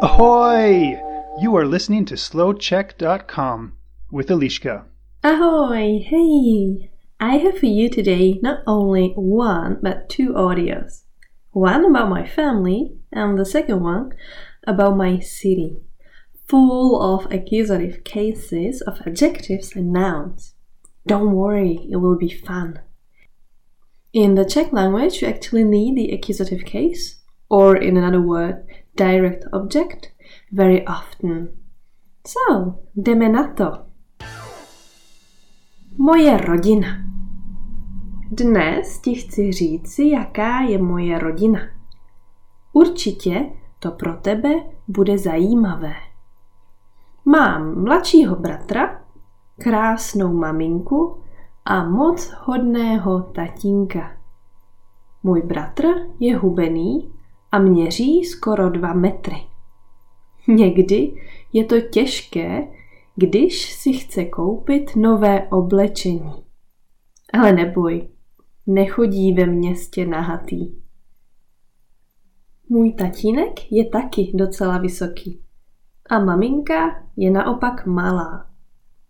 Ahoy! You are listening to slowcheck.com with Elishka. Ahoy! Hey! I have for you today not only one but two audios. One about my family and the second one about my city, full of accusative cases of adjectives and nouns. Don't worry, it will be fun. In the Czech language, you actually need the accusative case, or in another word, direct object, very often. So, jdeme na to. Moje rodina. Dnes ti chci říci, jaká je moje rodina. Určitě to pro tebe bude zajímavé. Mám mladšího bratra, krásnou maminku a moc hodného tatínka. Můj bratr je hubený a měří skoro dva metry. Někdy je to těžké, když si chce koupit nové oblečení. Ale neboj, nechodí ve městě nahatý. Můj tatínek je taky docela vysoký a maminka je naopak malá.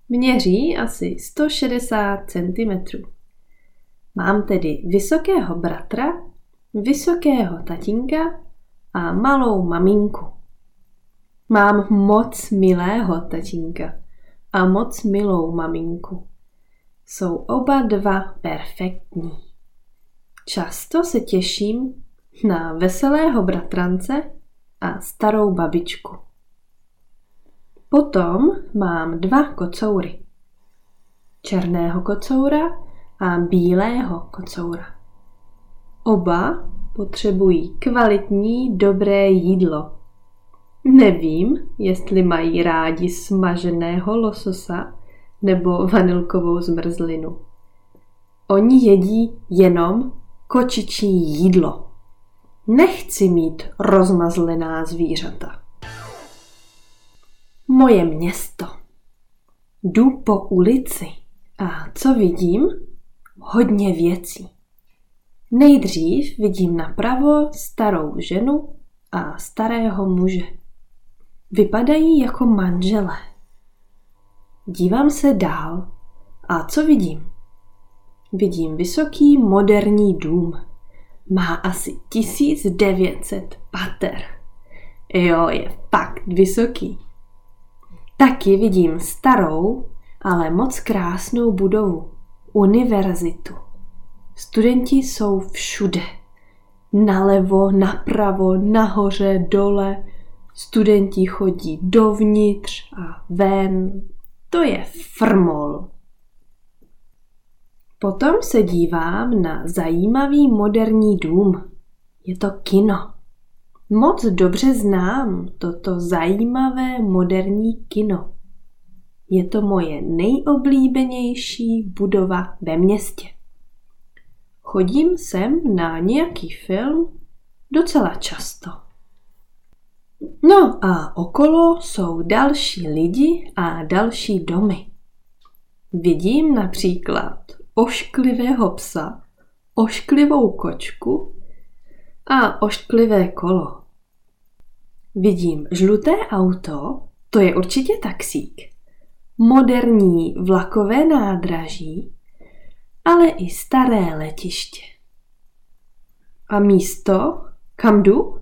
Měří asi 160 cm. Mám tedy vysokého bratra, vysokého tatínka a malou maminku. Mám moc milého tatínka a moc milou maminku. Jsou oba dva perfektní. Často se těším na veselého bratrance a starou babičku. Potom mám dva kocoury. Černého kocoura a bílého kocoura. Oba potřebují kvalitní, dobré jídlo. Nevím, jestli mají rádi smaženého lososa nebo vanilkovou zmrzlinu. Oni jedí jenom kočičí jídlo. Nechci mít rozmazlená zvířata. Moje město. Jdu po ulici a co vidím? Hodně věcí. Nejdřív vidím napravo starou ženu a starého muže. Vypadají jako manželé. Dívám se dál a co vidím? Vidím vysoký moderní dům. Má asi 1900 pater. Jo, je fakt vysoký. Taky vidím starou, ale moc krásnou budovu. Univerzitu. Studenti jsou všude. Nalevo, napravo, nahoře, dole. Studenti chodí dovnitř a ven. To je frmol. Potom se dívám na zajímavý moderní dům. Je to kino. Moc dobře znám toto zajímavé moderní kino. Je to moje nejoblíbenější budova ve městě. Chodím sem na nějaký film docela často. No a okolo jsou další lidi a další domy. Vidím například ošklivého psa, ošklivou kočku a ošklivé kolo. Vidím žluté auto, to je určitě taxík, moderní vlakové nádraží, ale i staré letiště. A místo, kam jdu?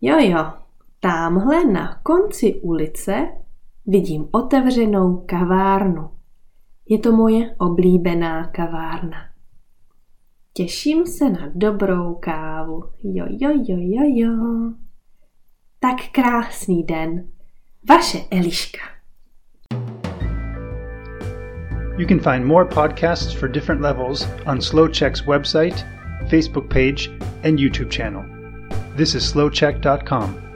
Jo, jo, tamhle na konci ulice vidím otevřenou kavárnu. Je to moje oblíbená kavárna. Těším se na dobrou kávu. Jo, jo, jo, jo, jo. Tak krásný den. Vaše Eliška. You can find more podcasts for different levels on SlowCheck's website, Facebook page, and YouTube channel. This is slowcheck.com.